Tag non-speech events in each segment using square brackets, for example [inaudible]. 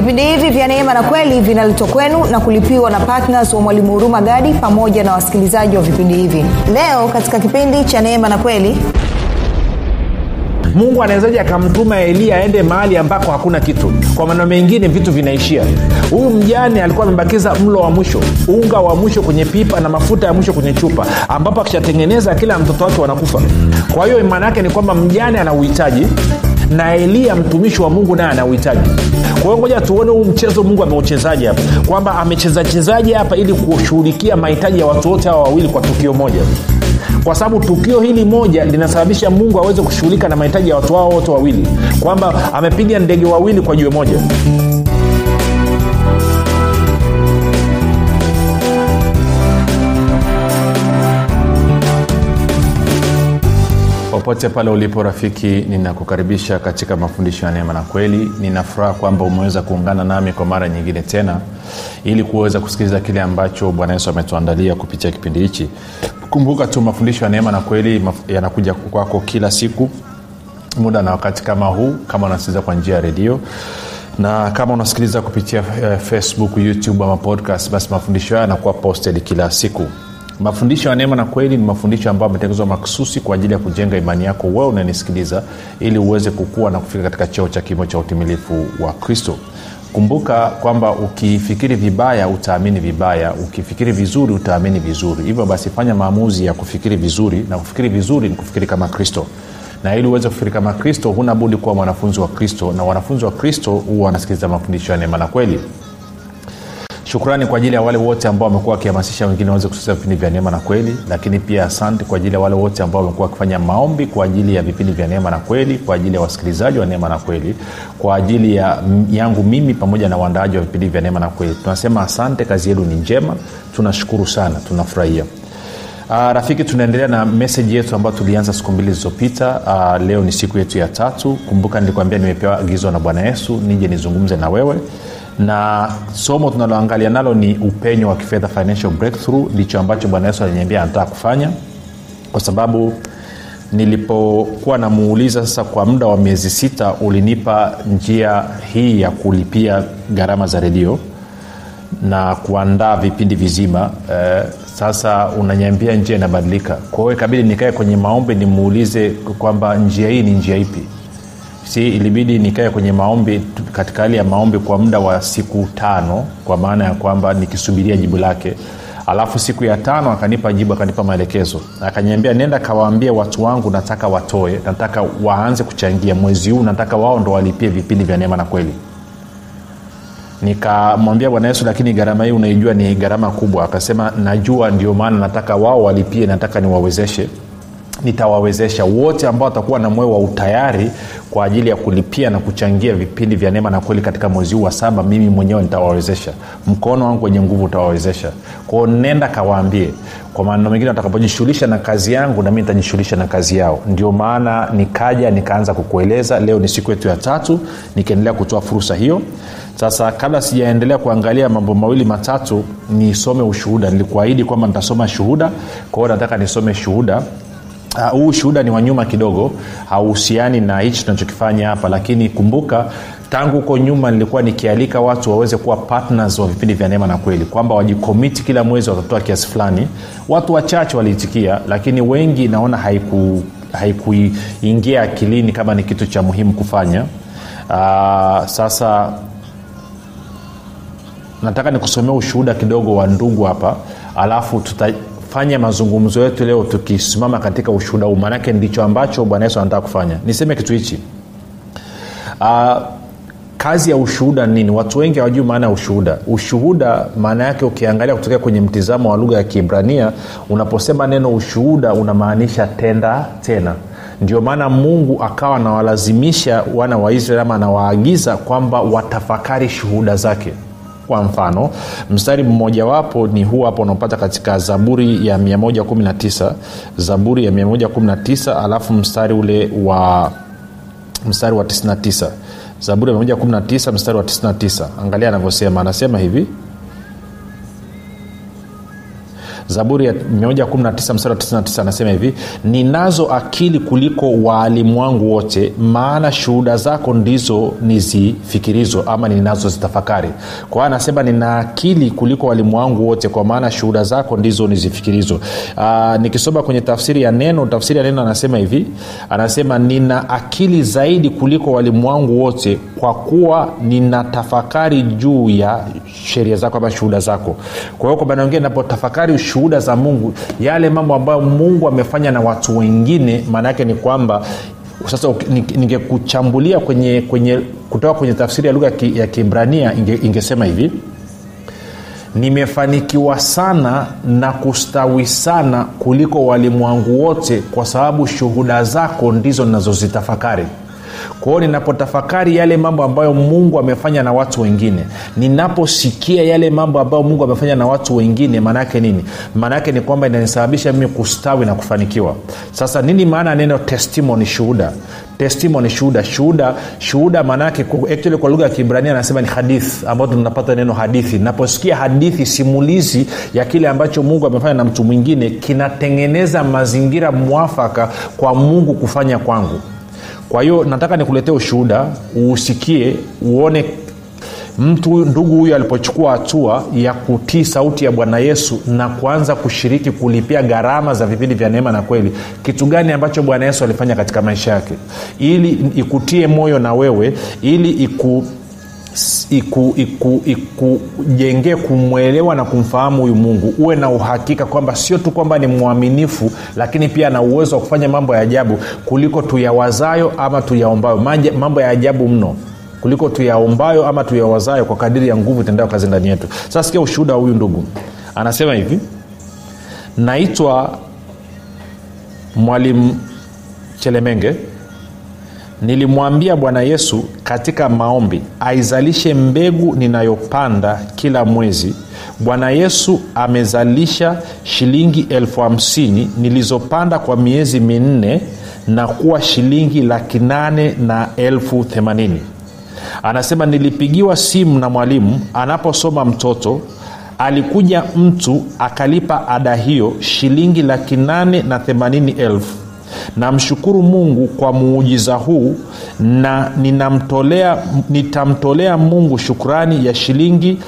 vipindi hivi vya neema na kweli vinaletwa kwenu na kulipiwa na ptns wa mwalimu huruma gadi pamoja na wasikilizaji wa vipindi hivi. Leo katika kipindi cha neema na kweli mungu anawezaji akamtuma eliya aende mahali ambako hakuna kitu? Kwa maneno mengine vitu vinaishia. Huyu mjane alikuwa amebakiza mlo wa mwisho unga wa mwisho kwenye pipa na mafuta ya mwisho kwenye chupa ambapo akishatengeneza kila mtoto wake wanakufa. Kwa hiyo maana yake ni kwamba mjane ana uhitaji na eliya mtumishi wa mungu naye ana uhitaji kwa hiyo ngoja tuone huu mchezo mungu ameuchezaji hapa. Kwamba amechezachezaji hapa ili kushughulikia mahitaji ya watu wote hawa wawili kwa tukio moja. Kwa sababu tukio hili moja linasababisha mungu aweze kushughulika na mahitaji ya watu hao wote wawili. Kwamba amepiga ndege wawili kwa jiwe moja popote pale ulipo rafiki ninakukaribisha katika mafundisho ya neema na kweli. Ninafuraha kwamba umeweza kuungana nami kwa mara nyingine tena ili kuweza kusikiliza kile ambacho bwana yesu ametuandalia kupitia kipindi hichi. Kumbuka tu mafundisho ya neema na kweli yanakuja kwako kila siku muda na wakati kama huu kama unasikiliza kwa njia ya redio. Na kama unasikiliza kupitia uh, facebook youtube ama podcast basi mafundisho hayo yanakuwa posted kila siku mafundisho ya neema na kweli ni mafundisho ambayo ametengenezwa makususi kwa ajili ya kujenga imani yako wewe unanisikiliza ili uweze kukua na kufika katika cheo cha kimo cha utimilifu wa kristo. Kumbuka kwamba ukifikiri vibaya utaamini vibaya. Ukifikiri vizuri utaamini vizuri. Hivyo basi fanya maamuzi ya kufikiri vizuri na kufikiri vizuri ni kufikiri kama kristo. Na ili uweze kufikiri kama kristo huna budi kuwa mwanafunzi wa kristo na wanafunzi wa kristo huwa wanasikiliza mafundisho ya neema na kweli shukrani kwa ajili ya wale wote ambao wamekuwa wakihamasisha wengine waweze kusikiliza vipindi vya neema na kweli lakini pia asante kwa ajili ya wale wote ambao wamekuwa wakifanya maombi kwa ajili ya vipindi vya neema na kweli kwa ajili ya wasikilizaji wa neema na kweli kwa ajili ya yangu mimi pamoja na waandaaji wa vipindi vya neema na kweli. Tunasema asante kazi yenu ni njema tunashukuru sana tunafurahia. Uh, rafiki tunaendelea na meseji yetu ambayo tulianza siku mbili zilizopita. Uh, leo ni siku yetu ya tatu. Kumbuka nilikwambia nimepewa agizo na bwana yesu nije nizungumze na wewe na somo tunaloangalia nalo ni upenyo wa kifedha financial breakthrough. Ndicho ambacho bwana yesu aliniambia anataka kufanya. Kwa sababu nilipokuwa namuuliza sasa kwa muda wa miezi sita ulinipa njia hii ya kulipia gharama za redio na kuandaa vipindi vizima. Eh, sasa unanyambia njia inabadilika. Kwa hiyo ikabidi nikae kwenye maombi nimuulize kwamba njia hii ni njia ipi si ilibidi nikae kwenye maombi katika hali ya maombi kwa muda wa siku tano kwa maana ya kwamba nikisubiria jibu lake. Alafu siku ya tano akanipa jibu akanipa maelekezo. Akanyambia nenda kawaambia watu wangu nataka watoe nataka waanze kuchangia. Mwezi huu nataka wao ndo walipie vipindi vya neema na kweli. Nikamwambia bwana yesu lakini gharama hii unaijua ni gharama kubwa. Akasema najua ndio maana nataka wao walipie nataka niwawezeshe nitawawezesha wote ambao watakuwa na moyo wa utayari kwa ajili ya kulipia na kuchangia vipindi vya neema na kweli katika mwezi huu wa saba mimi mwenyewe nitawawezesha. Mkono wangu wenye nguvu utawawezesha. Kwao nenda kawaambie. Kwa maneno mengine watakapojishughulisha na kazi yangu nami nitajishughulisha na kazi yao. Ndio maana nikaja nikaanza kukueleza. Leo ni siku yetu ya tatu nikiendelea kutoa fursa hiyo. Sasa kabla sijaendelea kuangalia mambo mawili matatu nisome ushuhuda. Nilikuahidi kwamba nitasoma shuhuda. Kwao nataka nisome shuhuda huu uh, shuhuda ni wanyuma kidogo. Hauhusiani na hichi tunachokifanya hapa lakini kumbuka tangu huko nyuma nilikuwa nikialika watu waweze kuwa partners wa vipindi vya neema na kweli kwamba wajikomiti kila mwezi watatoa kiasi fulani. Watu wachache waliitikia lakini wengi naona haiku haikuingia akilini kama ni kitu cha muhimu kufanya. Uh, sasa nataka nikusomea ushuhuda kidogo wa ndugu hapa alafu tuta fanya mazungumzo yetu leo tukisimama katika ushuhuda huu. Maanake ndicho ambacho bwana yesu anataka kufanya. Niseme kitu hichi. Uh, kazi ya ushuhuda nini? Watu wengi hawajui maana ya ushuhuda. Ushuhuda maana yake ukiangalia kutokea kwenye mtizamo wa lugha ya kiibrania unaposema neno ushuhuda unamaanisha tenda tena. Ndio maana mungu akawa anawalazimisha wana wa israeli ama anawaagiza kwamba watafakari shuhuda zake kwa mfano mstari mmojawapo ni huu hapo unaopata katika zaburi ya 119 zaburi ya 119 alafu mstari ule wa mstari wa 99 zaburi ya 119 mstari wa 99 angalia anavyosema anasema hivi zaburi ya 119 mstari wa 99 anasema hivi ninazo akili kuliko waalimu wangu wote maana shuhuda zako ndizo nizifikirizo ama ninazozitafakari kwa hiyo anasema nina akili kuliko walimu wangu wote kwa maana shuhuda zako ndizo nizifikirizo. Aa, nikisoma kwenye tafsiri ya neno tafsiri ya neno anasema hivi anasema nina akili zaidi kuliko walimu wangu wote kwa kuwa nina tafakari juu ya sheria zako ama shuhuda zako. Kwa hiyo kwa maana wengine napotafakari shuhuda za mungu. Yale mambo ambayo mungu amefanya na watu wengine maana yake ni kwamba sasa ningekuchambulia kwenye, kwenye kutoka kwenye tafsiri ya lugha ya kibrania inge, ingesema hivi nimefanikiwa sana na kustawi sana kuliko walimu wangu wote kwa sababu shuhuda zako ndizo ninazozitafakari kwa ninapotafakari yale mambo ambayo mungu amefanya na watu wengine ninaposikia yale mambo ambayo mungu amefanya na watu wengine maanaake nini? Maanaake ni kwamba inanisababisha mimi kustawi na kufanikiwa. Sasa nini maana ya neno testimony shuhuda? Testimony shuhuda. Shuhuda shuhuda maanaake actually kwa lugha ya kibrania anasema ni hadithi ambayo tunapata neno hadithi. Naposikia hadithi simulizi ya kile ambacho mungu amefanya na mtu mwingine kinatengeneza mazingira mwafaka kwa mungu kufanya kwangu kwa hiyo nataka nikuletee ushuhuda uusikie uone mtu ndugu huyu alipochukua hatua ya kutii sauti ya bwana yesu na kuanza kushiriki kulipia gharama za vipindi vya neema na kweli. Kitu gani ambacho bwana yesu alifanya katika maisha yake? Ili ikutie moyo na wewe ili iku ikujengee iku, iku, kumwelewa na kumfahamu huyu mungu. Uwe na uhakika kwamba sio tu kwamba ni mwaminifu lakini pia ana uwezo wa kufanya mambo ya ajabu kuliko tuyawazayo ama tuyaombayo. Mambo ya ajabu mno kuliko tuyaombayo ama tuyawazayo kwa kadiri ya nguvu itendayo kazi ndani yetu. Sasa sikia ushuhuda wa huyu ndugu. Anasema hivi. Naitwa mwalimu chelemenge nilimwambia bwana yesu katika maombi aizalishe mbegu ninayopanda kila mwezi. Bwana yesu amezalisha shilingi elfu hamsini nilizopanda kwa miezi minne na kuwa shilingi laki nane na elfu themanini. Anasema nilipigiwa simu na mwalimu anaposoma mtoto alikuja mtu akalipa ada hiyo shilingi laki nane na themanini elfu namshukuru mungu kwa muujiza huu na ninamtolea nitamtolea mungu shukrani ya shilingi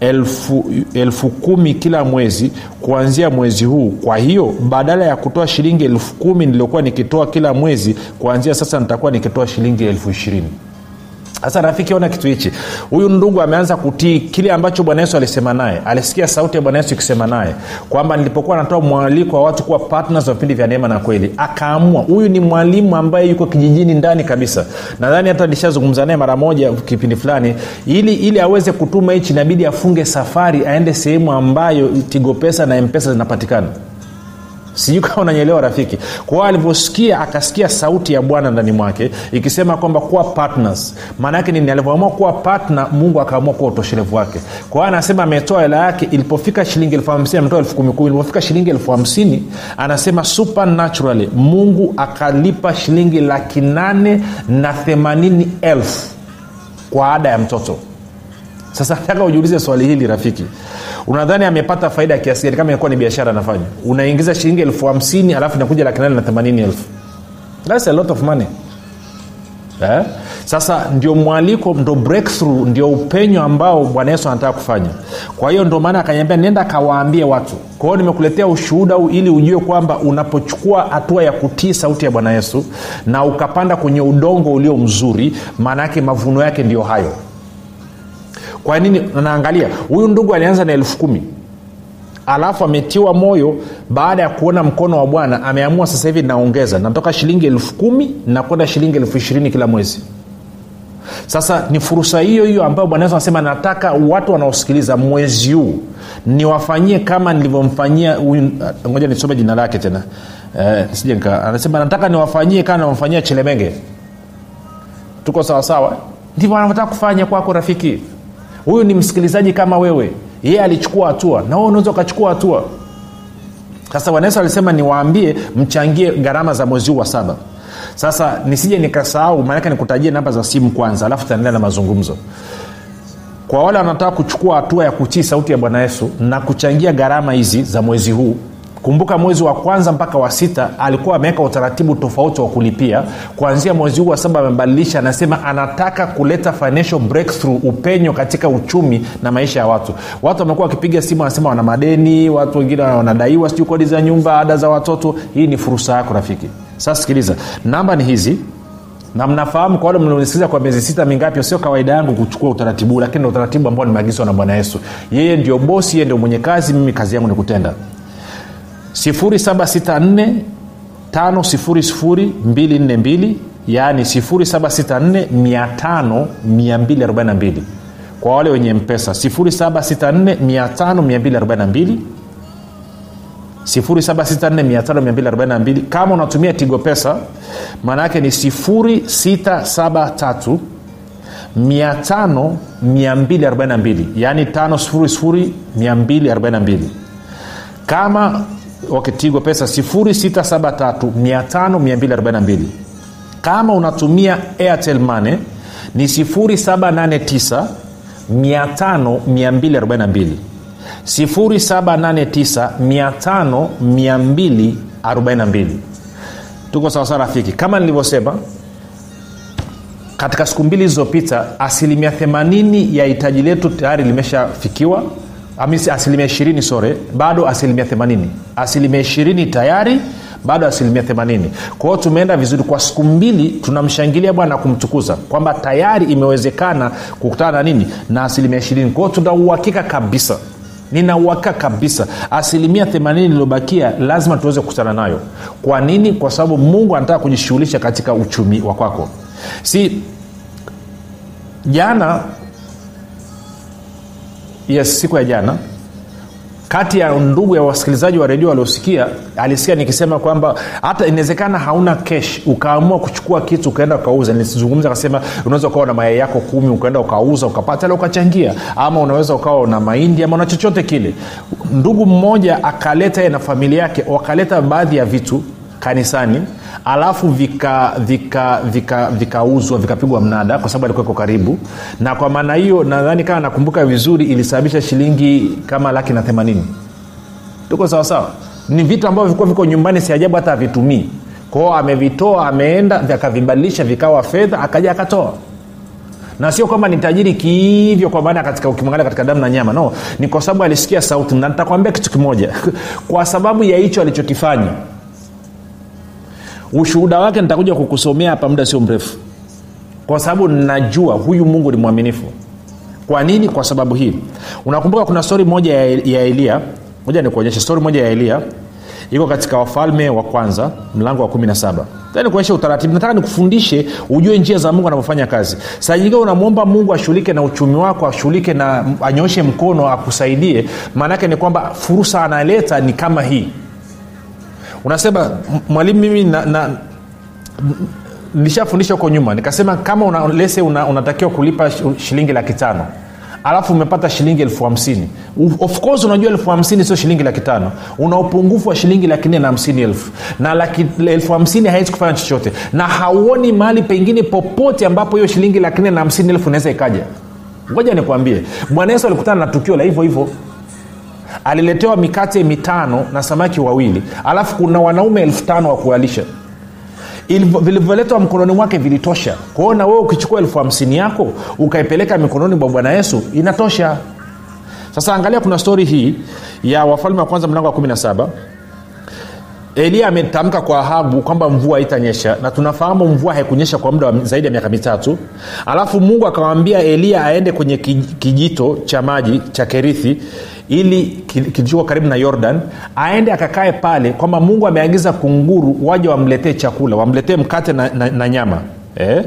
elfu, elfu kumi kila mwezi kuanzia mwezi huu. Kwa hiyo badala ya kutoa shilingi elfu kumi niliokuwa nikitoa kila mwezi kuanzia sasa nitakuwa nikitoa shilingi elfu ishirini sasa rafiki ona kitu hichi. Huyu ndugu ameanza kutii kile ambacho bwana yesu alisema naye. Alisikia sauti ya bwana yesu ikisema naye kwamba nilipokuwa natoa mwaliko wa watu kuwa partners wa vipindi vya neema na kweli akaamua. Huyu ni mwalimu ambaye yuko kijijini ndani kabisa. Nadhani hata nishazungumza naye mara moja kipindi fulani ili ili aweze kutuma hichi inabidi afunge safari aende sehemu ambayo tigo pesa na mpesa zinapatikana sijui kama unanyelewa rafiki. Kwao alivyosikia akasikia sauti ya bwana ndani mwake ikisema kwamba kuwa partners. Maana nini? Alivyoamua kuwa partner mungu akaamua kuwa utoshelevu wake. Kwa anasema ametoa hela yake ilipofika shilingi elfu hamsini ametoa elfu kumi kumi. Ilipofika shilingi elfu hamsini anasema supernaturally mungu akalipa shilingi laki nane na themanini elfu kwa ada ya mtoto sasa nataka ujiulize swali hili rafiki. Unadhani amepata faida ya kiasi gani kama imekuwa ni biashara anafanya? Unaingiza shilingi elfu hamsini alafu inakuja laki na themanini elfu. Thats a lot of money. Eh? sasa ndio mwaliko ndo breakthrough ndio upenyo ambao bwana yesu anataka kufanya. Kwa hiyo ndio maana akanyambia nenda akawaambie watu. Kwa hiyo nimekuletea ushuhuda ili ujue kwamba unapochukua hatua ya kutii sauti ya bwana yesu na ukapanda kwenye udongo ulio mzuri maana yake mavuno yake ndio hayo kwa nini? Naangalia. Huyu ndugu alianza na elfu kumi. Alafu ametiwa moyo baada ya kuona mkono wa bwana. Ameamua sasa hivi naongeza. Natoka shilingi elfu kumi nakwenda shilingi elfu ishirini kila mwezi. Sasa ni fursa hiyo hiyo ambayo bwana yesu anasema nataka watu wanaosikiliza mwezi huu niwafanyie kama nilivyomfanyia huyu ngoja nisome jina lake tena. Eh, anasema nataka niwafanyie kama navyomfanyia chelemenge tuko sawasawa ndivyo anavyotaka kufanya kwako rafiki huyu ni msikilizaji kama wewe. Yeye alichukua hatua na wewe unaweza ukachukua hatua. Sasa bwana yesu alisema niwaambie mchangie gharama za mwezi huu wa saba. Sasa nisije nikasahau maanake nikutajie namba za simu kwanza alafu tutaendelea na mazungumzo. Kwa wale wanataka kuchukua hatua ya kutii sauti ya bwana yesu na kuchangia gharama hizi za mwezi huu kumbuka mwezi wa kwanza mpaka wa sita alikuwa ameweka utaratibu tofauti wa kulipia. Kuanzia mwezi huu wa saba amebadilisha anasema anataka kuleta financial breakthrough upenyo katika uchumi na maisha ya watu. Watu wamekuwa wakipiga simu wanasema wana madeni watu wengine wanadaiwa sijui kodi za nyumba ada za watoto. Hii ni fursa yako rafiki. Sasa sikiliza namba ni hizi. Na mnafahamu kwa wale mnaonisikiliza kwa miezi sita mingapi sio kawaida yangu kuchukua utaratibu lakini ndo utaratibu ambao nimeagizwa na bwana yesu. Yeye ndio bosi yeye ndio mwenye kazi mimi kazi yangu ni kutenda 764 5242 yaani 764 5242 kwa wale wenye mpesa 764 764 kama unatumia tigo pesa maana yake ni 673 500 242 yaani 5242 kama okay, pesa 673 kama unatumia airtel mane ni 789 5242 789 tuko sawasawa rafiki. Kama nilivyosema katika siku mbili zilizopita asilimia 80 ya hitaji letu tayari limeshafikiwa asilimia 20 sore bado asilimia 80 asilimia 20 tayari bado asilimia 80 kwa hiyo tumeenda vizuri. Kwa siku mbili tunamshangilia bwana na kumtukuza kwamba tayari imewezekana kukutana na nini? Na asilimia 20 kwa hiyo tunauhakika kabisa ninauhakika kabisa asilimia 80 iliyobakia lazima tuweze kukutana nayo. Kwa nini? Kwa sababu mungu anataka kujishughulisha katika uchumi wa kwako. Si jana yes siku ya jana. Kati ya ndugu ya wasikilizaji wa redio waliosikia alisikia nikisema kwamba hata inawezekana hauna kesh ukaamua kuchukua kitu ukaenda ukauza nilizungumza akasema unaweza ukawa na mayai yako kumi ukaenda ukauza ukapata ala ukachangia. Ama unaweza ukawa una mahindi ama na chochote kile. Ndugu mmoja akaleta na familia yake wakaleta baadhi ya vitu kanisani alafu vikauzwa vika, vika, vika vikapigwa mnada kwa sababu alikuweko karibu. Na kwa maana hiyo nadhani kama nakumbuka vizuri ilisababisha shilingi kama laki na themanini. Tuko sawasawa ni vitu ambavyo vilikuwa viko nyumbani si ajabu hata havitumii. Kwao amevitoa ameenda akavibadilisha vikawa fedha akaja akatoa. Na sio kwamba ni tajiri kihivyo kwa maana katika ukimwangalia katika damu na nyama. No ni kwa sababu alisikia sauti na nitakwambia kitu kimoja. [laughs] Kwa sababu ya hicho alichokifanya ushuhuda wake nitakuja kukusomea hapa muda sio mrefu. Kwa sababu najua huyu mungu ni mwaminifu. Kwa nini? Kwa sababu hii. Unakumbuka kuna stori moja ya, elia? Moja nikuonyesha stori moja ya elia. Iko katika wafalme wa kwanza mlango wa 17 nikuonyesha utaratibu. Nataka nikufundishe ujue njia za mungu anavyofanya kazi. Sajiga unamwomba mungu ashughulike na uchumi wako ashughulike na anyoshe mkono akusaidie. Maanaake ni kwamba fursa analeta ni kama hii unasema mwalimu mimi na, na nilishafundisha huko nyuma. Nikasema kama una, lese una, unatakiwa kulipa shilingi laki tano alafu umepata shilingi elfu hamsini. Of course unajua elfu hamsini sio shilingi laki tano. Una upungufu wa shilingi laki nne na hamsini elfu. Na laki, elfu hamsini hawezi kufanya chochote. Na hauoni mahali pengine popote ambapo hiyo shilingi laki nne na hamsini elfu inaweza ikaja. Ngoja nikwambie. Bwana yesu alikutana na tukio la hivyo hivyo aliletewa mikate mitano na samaki wawili alafu kuna wanaume elfu tano wa kualisha vilivyoletwa mkononi mwake vilitosha. Kwao na wewe ukichukua elfu hamsini yako ukaipeleka mikononi mwa bwana yesu inatosha. Sasa angalia kuna stori hii ya wafalme wa kwanza mlango wa 17 eliya ametamka kwa ahabu kwamba mvua haitanyesha na tunafahamu mvua haikunyesha kwa muda wa zaidi ya miaka mitatu. Alafu mungu akamwambia eliya aende kwenye kijito cha maji cha kerithi ili kilichokuwa karibu na yordan aende akakae pale kwamba mungu ameagiza kunguru waje wamletee chakula wamletee mkate na, na, na nyama eh?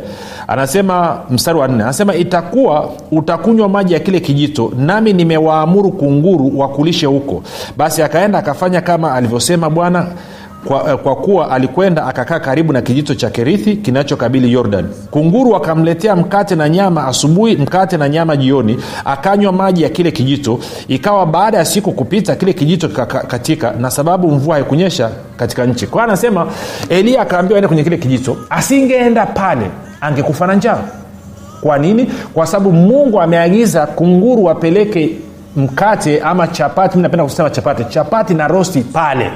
anasema mstari wa nne anasema itakuwa utakunywa maji ya kile kijito nami nimewaamuru kunguru wakulishe huko basi akaenda akafanya kama alivyosema bwana kwa, kwa kuwa alikwenda akakaa karibu na kijito cha kerithi kinachokabili yordan. Kunguru akamletea mkate na nyama asubuhi mkate na nyama jioni akanywa maji ya kile kijito. Ikawa baada ya siku kupita kile kijito katika na sababu mvua haikunyesha katika nchi. Kwa anasema eliya akaambiwa ende kwenye kile kijito. Asingeenda pale angekufa na njaa. Kwa nini? Kwa sababu mungu ameagiza kunguru wapeleke mkate ama chapati. Napenda kusema chapati. Chapati na rosti pale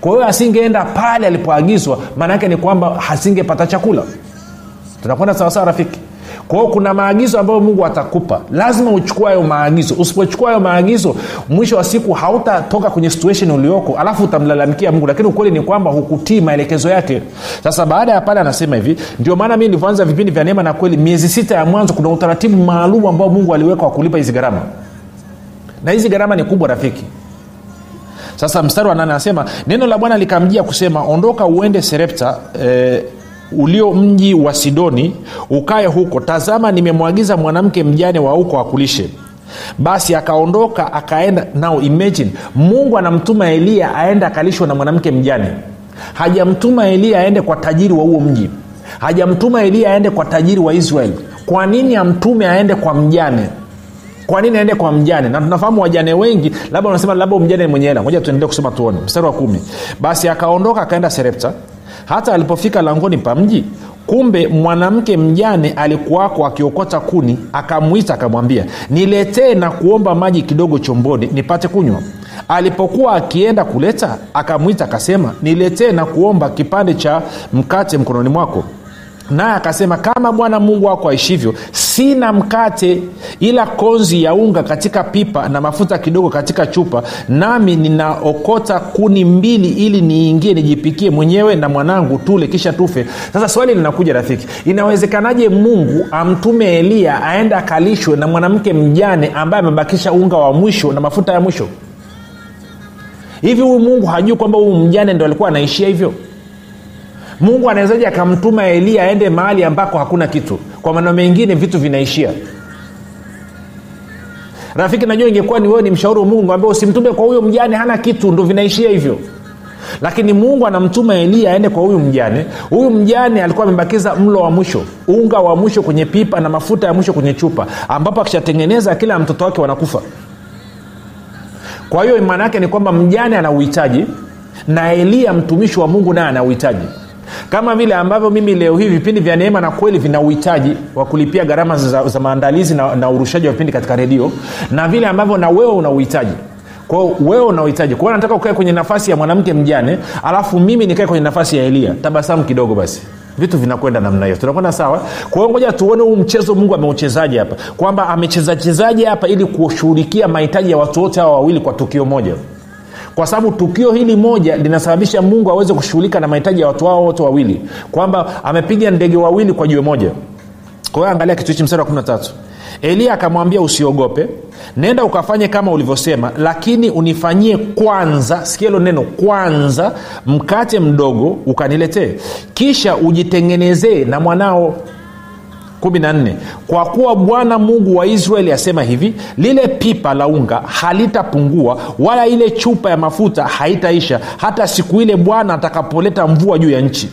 kwa hiyo asingeenda pale alipoagizwa maanaake ni kwamba hasingepata chakula. Tunakwenda sawasawa rafiki? Kwao kuna maagizo ambayo mungu atakupa. Lazima uchukua hayo maagizo. Usipochukua hayo maagizo mwisho wa siku hautatoka kwenye situation ulioko alafu utamlalamikia mungu. Lakini ukweli ni kwamba hukutii maelekezo yake. Sasa baada ya pale anasema hivi ndio maana mi nilivyoanza vipindi vya neema na kweli miezi sita ya mwanzo kuna utaratibu maalum ambao mungu aliweka wa kulipa hizi gharama. Na hizi gharama ni kubwa rafiki sasa mstari wa nane anasema neno la bwana likamjia kusema ondoka uende serepta eh, ulio mji wa sidoni ukaye huko. Tazama nimemwagiza mwanamke mjane wa huko akulishe. Basi akaondoka akaenda now imagine mungu anamtuma eliya aende akalishwa na mwanamke mjane. Hajamtuma eliya aende kwa tajiri wa huo mji. Hajamtuma eliya aende kwa tajiri wa israeli. Kwa nini amtume aende kwa mjane kwa nini aende kwa mjane? Na tunafahamu wajane wengi labda unasema labda mjane mwenye hela. Moja tuendelee kusoma tuone. Mstari wa kumi. Basi akaondoka akaenda serepta. Hata alipofika langoni pa mji kumbe mwanamke mjane alikuwako akiokota kuni akamwita akamwambia niletee na kuomba maji kidogo chomboni nipate kunywa. Alipokuwa akienda kuleta akamwita akasema niletee na kuomba kipande cha mkate mkononi mwako. Naye akasema kama bwana mungu wako aishivyo sina mkate ila konzi ya unga katika pipa na mafuta kidogo katika chupa nami ninaokota kuni mbili ili niingie nijipikie mwenyewe na mwanangu tule kisha tufe. Sasa swali linakuja rafiki inawezekanaje mungu amtume eliya aende akalishwe na mwanamke mjane ambaye amebakisha unga wa mwisho na mafuta ya mwisho? Hivi huyu mungu hajui kwamba huyu mjane ndo alikuwa anaishia hivyo mungu anawezaji akamtuma eliya aende mahali ambako hakuna kitu. Kwa maneno mengine vitu vinaishia. Rafiki najua ingekuwa ni wewe ni mshauri wa mungu ambao usimtume kwa huyo mjane hana kitu ndo vinaishia hivyo. Lakini mungu anamtuma eliya aende kwa huyu mjane. Huyu mjane alikuwa amebakiza mlo wa mwisho unga wa mwisho kwenye pipa na mafuta ya mwisho kwenye chupa ambapo akishatengeneza kila mtoto wake wanakufa. Kwa hiyo maana yake ni kwamba mjane ana uhitaji na eliya mtumishi wa mungu naye ana uhitaji kama vile ambavyo mimi leo hii vipindi vya neema na kweli vina uhitaji wa kulipia gharama za, za maandalizi na, na urushaji wa vipindi katika redio na vile ambavyo na wewe una uhitaji. Kwao wewe unauhitaji kwao nataka ukae kwenye nafasi ya mwanamke mjane alafu mimi nikae kwenye nafasi ya eliya tabasamu kidogo basi. Vitu vinakwenda namna hiyo. Tunakwenda sawa? Kwa hiyo ngoja tuone huu mchezo mungu ameuchezaji hapa. Kwamba amechezachezaji hapa ili kushughulikia mahitaji ya watu wote hawa wawili kwa tukio moja kwa sababu tukio hili moja linasababisha mungu aweze kushughulika na mahitaji ya watu hao wote wawili. Kwamba amepiga ndege wawili kwa jiwe moja. Kwa hiyo angalia kitu hichi mstari wa 13 eliya akamwambia usiogope. Nenda ukafanye kama ulivyosema lakini unifanyie kwanza sikia neno kwanza mkate mdogo ukaniletee. Kisha ujitengenezee na mwanao 14 kwa kuwa bwana mungu wa israeli asema hivi lile pipa la unga halitapungua wala ile chupa ya mafuta haitaisha hata siku ile bwana atakapoleta mvua juu ya nchi.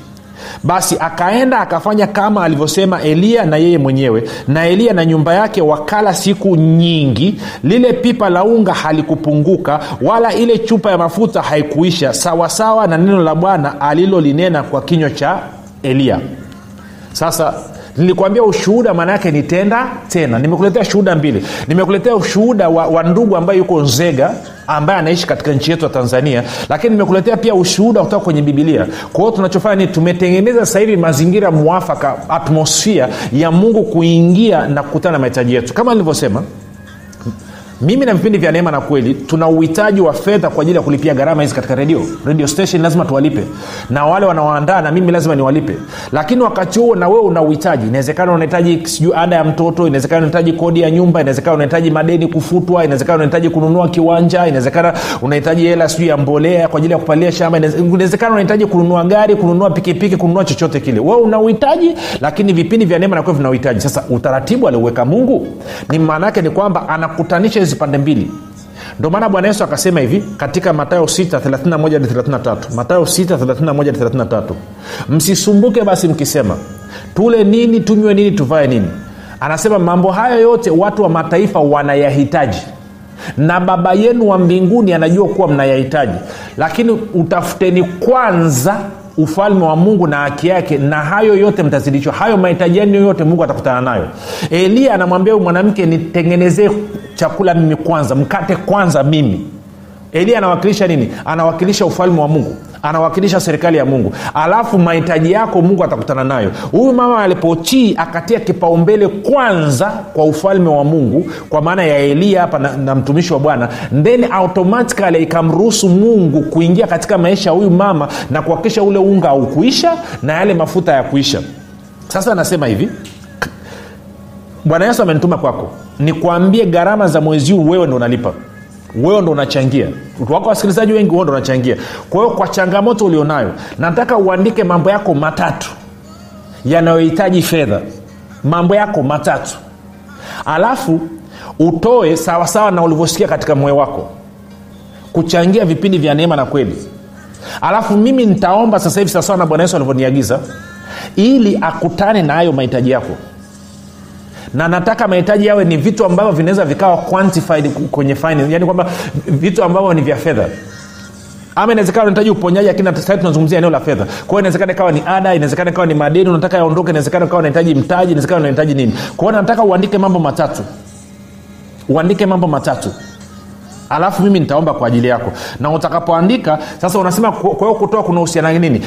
Basi akaenda akafanya kama alivyosema eliya na yeye mwenyewe na eliya na nyumba yake wakala siku nyingi. Lile pipa la unga halikupunguka wala ile chupa ya mafuta haikuisha sawasawa na neno la bwana alilolinena kwa kinywa cha eliya. Sasa nilikwambia ushuhuda maana yake ni tena. Nimekuletea shuhuda mbili. Nimekuletea ushuhuda wa, wa ndugu ambaye yuko nzega ambaye anaishi katika nchi yetu ya tanzania lakini nimekuletea pia ushuhuda kutoka kwenye bibilia kwa hiyo tunachofanya ni tumetengeneza sasa mazingira mwafaka atmosfia ya mungu kuingia na kukutana na mahitaji yetu. Kama nilivyosema mimi na vipindi vya neema na kweli tuna uhitaji wa fedha kwa ajili ya kulipia gharama hizi katika redio radio station lazima tuwalipe. Na wale wanaoandaa na mimi lazima niwalipe. Lakini wakati huo na wewe una uhitaji. Inawezekana unahitaji sijui ada ya mtoto inawezekana unahitaji kodi ya nyumba inawezekana unahitaji madeni kufutwa inawezekana unahitaji kununua kiwanja inawezekana unahitaji hela sijui ya mbolea kwa ajili ya kupalia shamba inawezekana unahitaji kununua gari kununua pikipiki kununua chochote kile. Wewe una uhitaji lakini vipindi vya neema na kweli vina uhitaji. Sasa utaratibu alioweka mungu ni maana ni kwamba anakutanisha hizi pande mbili. Ndio maana bwana yesu akasema hivi katika matayo 6 matayo 6 msisumbuke basi mkisema tule nini tunywe nini tuvae nini? Anasema mambo hayo yote watu wa mataifa wanayahitaji. Na baba yenu wa mbinguni anajua kuwa mnayahitaji. Lakini utafuteni kwanza ufalme wa mungu na haki yake na hayo yote mtazidishwa. Hayo mahitaji yenu yote mungu atakutana nayo. Eliya anamwambia mwanamke nitengenezee chakula mimi kwanza mkate kwanza mimi. Elia anawakilisha nini? Anawakilisha ufalme wa mungu. Anawakilisha serikali ya mungu. Alafu mahitaji yako mungu atakutana nayo. Huyu mama alipochii akatia kipaumbele kwanza kwa ufalme wa mungu kwa maana ya eliya hapa na, na mtumishi wa bwana then automatikali ikamruhusu mungu kuingia katika maisha ya huyu mama na kuhakikisha ule unga haukuisha na yale mafuta ya kuisha sasa anasema hivi. Bwana yesu amenituma kwako nikwambie gharama za mwezi huu wewe ndo unalipa. Wewe ndo unachangia. Wako wasikilizaji wengi wewe ndo unachangia. Kwa hiyo kwa changamoto ulionayo nataka uandike mambo yako matatu yanayohitaji fedha. Mambo yako matatu. Alafu utoe sawasawa na ulivyosikia katika moyo wako. Kuchangia vipindi vya neema na kweli. Alafu mimi nitaomba sasa hivi sawasawa na bwana yesu alivyoniagiza ili akutane na hayo mahitaji yako na nataka mahitaji yawe ni vitu ambavyo vinaweza vikawa quantified kwenye finance yani kwamba vitu ambavyo ni vya fedha. Ama inawezekana unahitaji uponyaji lakini sasa tunazungumzia eneo la fedha. Kwa inawezekana ikawa ni ada inawezekana ikawa ni madeni unataka yaondoke inawezekana ikawa unahitaji mtaji inawezekana unahitaji nini. Kwa nataka uandike mambo matatu. Uandike mambo matatu. Alafu mimi nitaomba kwa ajili yako. Na utakapoandika sasa unasema kwa hiyo kutoa kuna uhusiana nini?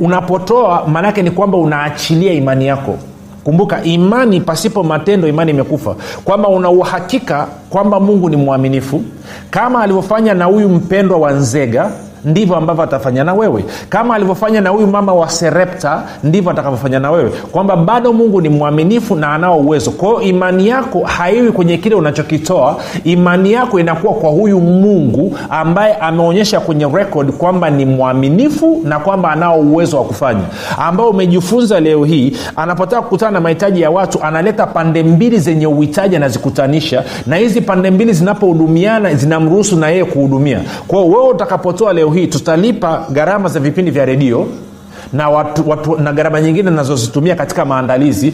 Unapotoa maanaake ni kwamba unaachilia imani yako kumbuka imani pasipo matendo imani imekufa. Kwamba una uhakika kwamba mungu ni mwaminifu. Kama alivyofanya na huyu mpendwa wa nzega ndivyo ambavyo atafanya na wewe. Kama alivyofanya na huyu mama wa serepta ndivyo atakavyofanya na wewe. Kwamba bado mungu ni mwaminifu na anao uwezo. Kwa imani yako haiwi kwenye kile unachokitoa. Imani yako inakuwa kwa huyu mungu ambaye ameonyesha kwenye rekod kwamba ni mwaminifu na kwamba anao uwezo wa kufanya. Ambao umejifunza leo hii anapotaka kukutana na mahitaji ya watu analeta pande mbili zenye uhitaji anazikutanisha. Na hizi pande mbili zinapohudumiana zinamruhusu na yeye kuhudumia. Kwao wewe utakapotoa leo hii tutalipa gharama za vipindi vya redio na watu, na gharama nyingine nazozitumia katika maandalizi.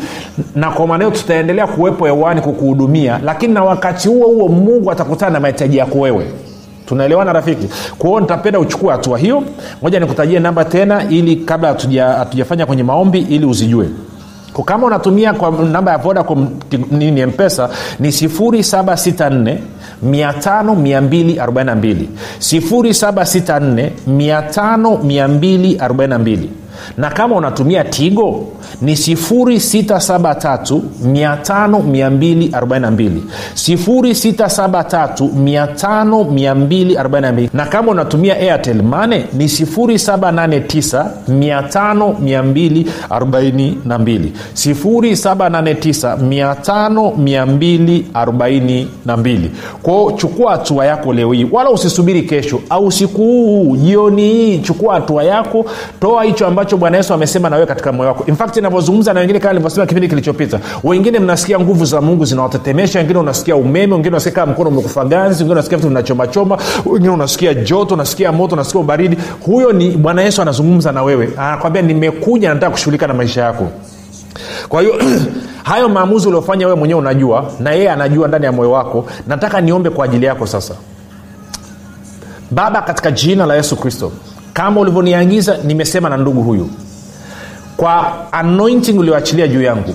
Na kwa maanao tutaendelea kuwepo hewani kukuhudumia lakini na wakati huo huo mungu atakutana na mahitaji yako wewe. Tunaelewana rafiki? Kwao hiyo nitapenda uchukue hatua hiyo. Moja nikutajie namba tena ili kabla hatujafanya kwenye maombi ili uzijue. Kwa kama unatumia kwa namba ya vodacom nini mpesa ni 764 5242 764 5242 na kama unatumia tigo ni 673 5242 673 na kama unatumia airtel mane ni 789 5242 789 kwao chukua hatua yako leo hii. Wala usisubiri kesho au siku huu jioni hii. Chukua hatua yako toa hicho ambacho bwana yesu amesema na katika moyo wako. Infact inavyozungumza na wengine kama nilivyosema kipindi kilichopita wengine mnasikia nguvu za mungu zinawatetemesha wengine unasikia umeme wengine unasikia kama mkono umekufa ganzi wengine unasikia vitu vinachomachoma wengine unasikia joto unasikia moto unasikia ubaridi. Huyo ni bwana yesu anazungumza na wewe. Anakwambia nimekuja nataka kushughulika na maisha yako. Kwa hiyo [clears throat] hayo maamuzi uliofanya wewe mwenyewe unajua na yeye anajua ndani ya moyo wako. Nataka niombe kwa ajili yako sasa. Baba katika jina la yesu kristo kama ulivyoniagiza nimesema na ndugu huyu. Kwa anointing ulioachilia juu yangu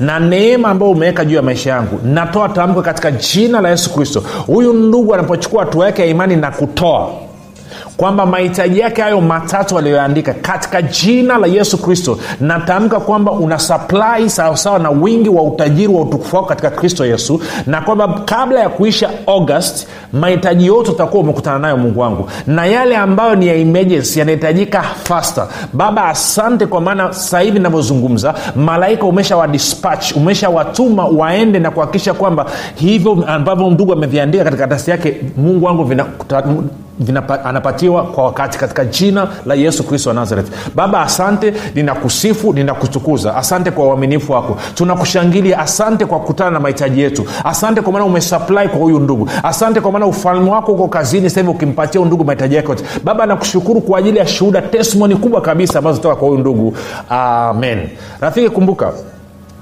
na neema ambayo umeweka juu ya maisha yangu natoa tamko katika jina la yesu kristo. Huyu ndugu anapochukua hatua yake ya imani na kutoa kwamba mahitaji yake hayo matatu aliyoandika katika jina la yesu kristo natamka kwamba una saplai sawasawa na wingi wa utajiri wa utukufu wako katika kristo yesu na kwamba kabla ya kuisha august mahitaji yote utakuwa umekutana nayo mungu wangu. Na yale ambayo ni ya emergency yanahitajika fasta baba asante kwa maana sahivi hivi navyozungumza malaika umesha wadispatch umeshawatuma waende na kuhakikisha kwamba hivyo ambavyo ndugu ameviandika katika karatasi yake mungu wangu vina, anapatiwa kwa wakati katika jina la yesu kristo wa nazareth. Baba asante ninakusifu ninakutukuza. Asante kwa uaminifu wako. Tunakushangilia asante kwa kukutana na mahitaji yetu. Asante kwa maana umesupply kwa huyu ndugu. Asante kwa maana ufalme wako uko kazini sasa hivi ukimpatia ndugu mahitaji yake yote. Baba nakushukuru kwa ajili ya shuhuda testimoni kubwa kabisa ambazo toka kwa huyu ndugu. Amen. Rafiki kumbuka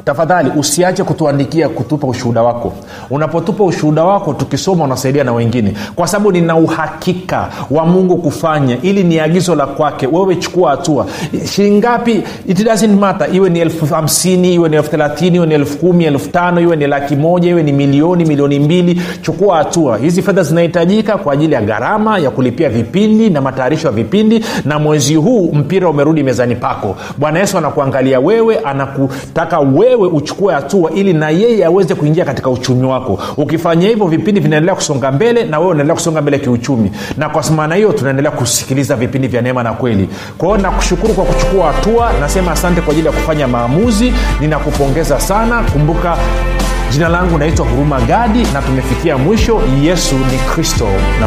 tafadhali usiache kutuandikia kutupa ushuhuda wako. Unapotupa ushuhuda wako tukisoma unasaidia na wengine. Kwa sababu nina uhakika wa mungu kufanya. Ili ni agizo la kwake. Wewe chukua hatua. Shingapi it doesn't matter. Iwe ni elfu hamsini iwe ni elfu thelathini iwe ni elfu kumi elfu tano iwe ni laki moja iwe ni milioni milioni mbili. Chukua hatua. Hizi fedha zinahitajika kwa ajili ya gharama ya kulipia vipindi na matayarisho ya vipindi. Na mwezi huu mpira umerudi mezani pako. Bwana yesu anakuangalia wewe anakutaka wewe uchukue hatua ili na yeye aweze kuingia katika uchumi wako. Ukifanya hivyo vipindi vinaendelea kusonga mbele na wewe unaendelea kusonga mbele kiuchumi. Na kwa maana hiyo tunaendelea kusikiliza vipindi vya neema na kweli. Kwa nakushukuru kwa kuchukua hatua. Nasema asante kwa ajili ya kufanya maamuzi. Ninakupongeza sana. Kumbuka jina langu naitwa huruma gadi na tumefikia mwisho. Yesu ni kristo. na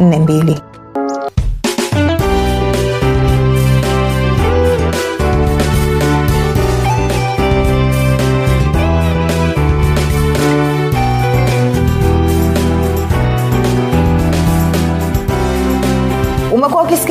42.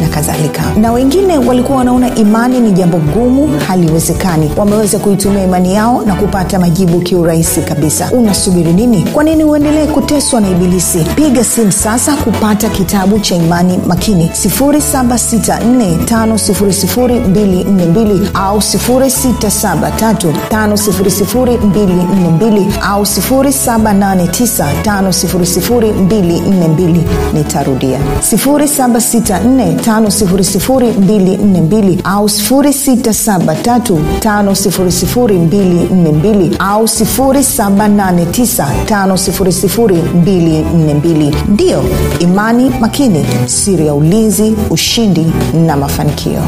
na kadhalika. Na wengine walikuwa wanaona imani ni jambo gumu haliwezekani. Wameweza kuitumia imani yao na kupata majibu kiurahisi kabisa. Unasubiri nini? Kwa nini uendelee kuteswa na ibilisi? Piga simu sasa kupata kitabu cha imani makini. 7645242 au 6735242 au 7895242 nitarudia 7645242 au 6735242 au 7895242 ndiyo imani makini siri ya ulinzi ushindi na mafanikio